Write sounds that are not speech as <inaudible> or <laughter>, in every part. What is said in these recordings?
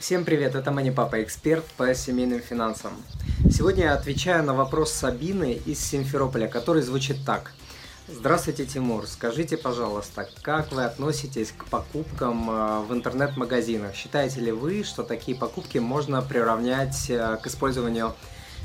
Всем привет, это Мани Папа, эксперт по семейным финансам. Сегодня я отвечаю на вопрос Сабины из Симферополя, который звучит так. Здравствуйте, Тимур. Скажите, пожалуйста, как вы относитесь к покупкам э, в интернет-магазинах? Считаете ли вы, что такие покупки можно приравнять э, к использованию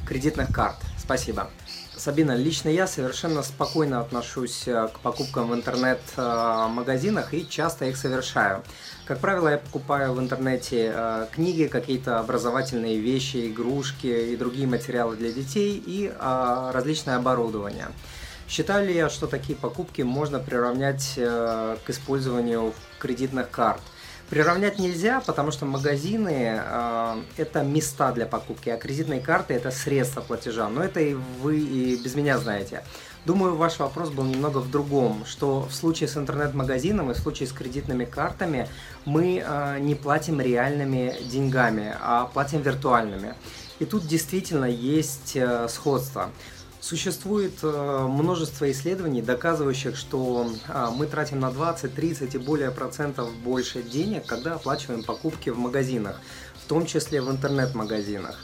кредитных карт? Спасибо. Сабина, лично я совершенно спокойно отношусь э, к покупкам в интернет-магазинах и часто их совершаю. Как правило, я покупаю в интернете э, книги, какие-то образовательные вещи, игрушки и другие материалы для детей и э, различное оборудование. Считаю ли я, что такие покупки можно приравнять к использованию кредитных карт? Приравнять нельзя, потому что магазины э, это места для покупки, а кредитные карты это средства платежа. Но это и вы и без меня знаете. Думаю, ваш вопрос был немного в другом, что в случае с интернет-магазином и в случае с кредитными картами мы э, не платим реальными деньгами, а платим виртуальными. И тут действительно есть э, сходство. Существует э, множество исследований, доказывающих, что а, мы тратим на 20, 30 и более процентов больше денег, когда оплачиваем покупки в магазинах, в том числе в интернет-магазинах.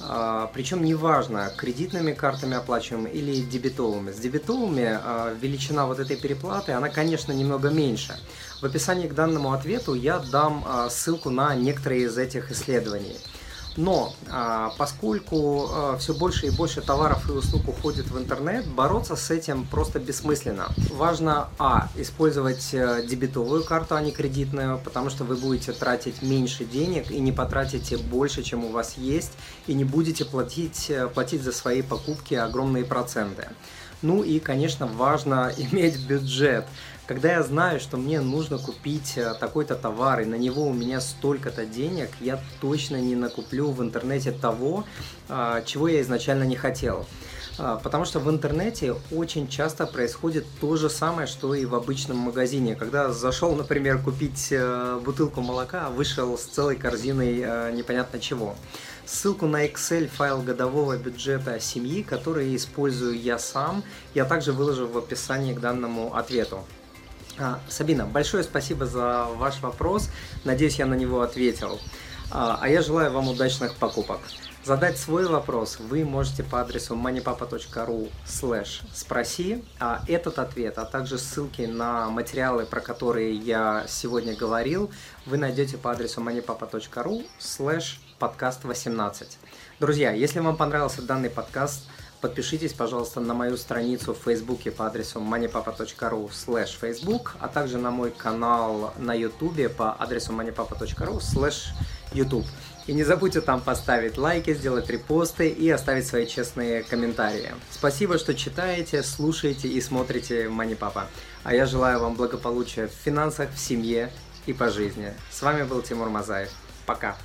А, Причем неважно, кредитными картами оплачиваем или дебетовыми. С дебетовыми а, величина вот этой переплаты, она, конечно, немного меньше. В описании к данному ответу я дам ссылку на некоторые из этих исследований. Но а, поскольку а, все больше и больше товаров и услуг уходит в интернет, бороться с этим просто бессмысленно. Важно, а, использовать э, дебетовую карту, а не кредитную, потому что вы будете тратить меньше денег и не потратите больше, чем у вас есть, и не будете платить, э, платить за свои покупки огромные проценты. Ну и, конечно, важно <laughs> иметь бюджет. Когда я знаю, что мне нужно купить э, такой-то товар, и на него у меня столько-то денег, я точно не накуплю в интернете того, а, чего я изначально не хотел. А, потому что в интернете очень часто происходит то же самое, что и в обычном магазине. Когда зашел, например, купить э, бутылку молока, а вышел с целой корзиной э, непонятно чего. Ссылку на Excel файл годового бюджета семьи, который использую я сам, я также выложу в описании к данному ответу. А, Сабина, большое спасибо за ваш вопрос. Надеюсь, я на него ответил. А, а я желаю вам удачных покупок. Задать свой вопрос вы можете по адресу moneypapa.ru slash спроси, а этот ответ, а также ссылки на материалы, про которые я сегодня говорил, вы найдете по адресу moneypapa.ru slash подкаст 18. Друзья, если вам понравился данный подкаст, подпишитесь, пожалуйста, на мою страницу в Фейсбуке по адресу moneypapa.ru slash facebook, а также на мой канал на Ютубе по адресу moneypapa.ru slash YouTube. И не забудьте там поставить лайки, сделать репосты и оставить свои честные комментарии. Спасибо, что читаете, слушаете и смотрите Мани Папа. А я желаю вам благополучия в финансах, в семье и по жизни. С вами был Тимур Мазаев. Пока.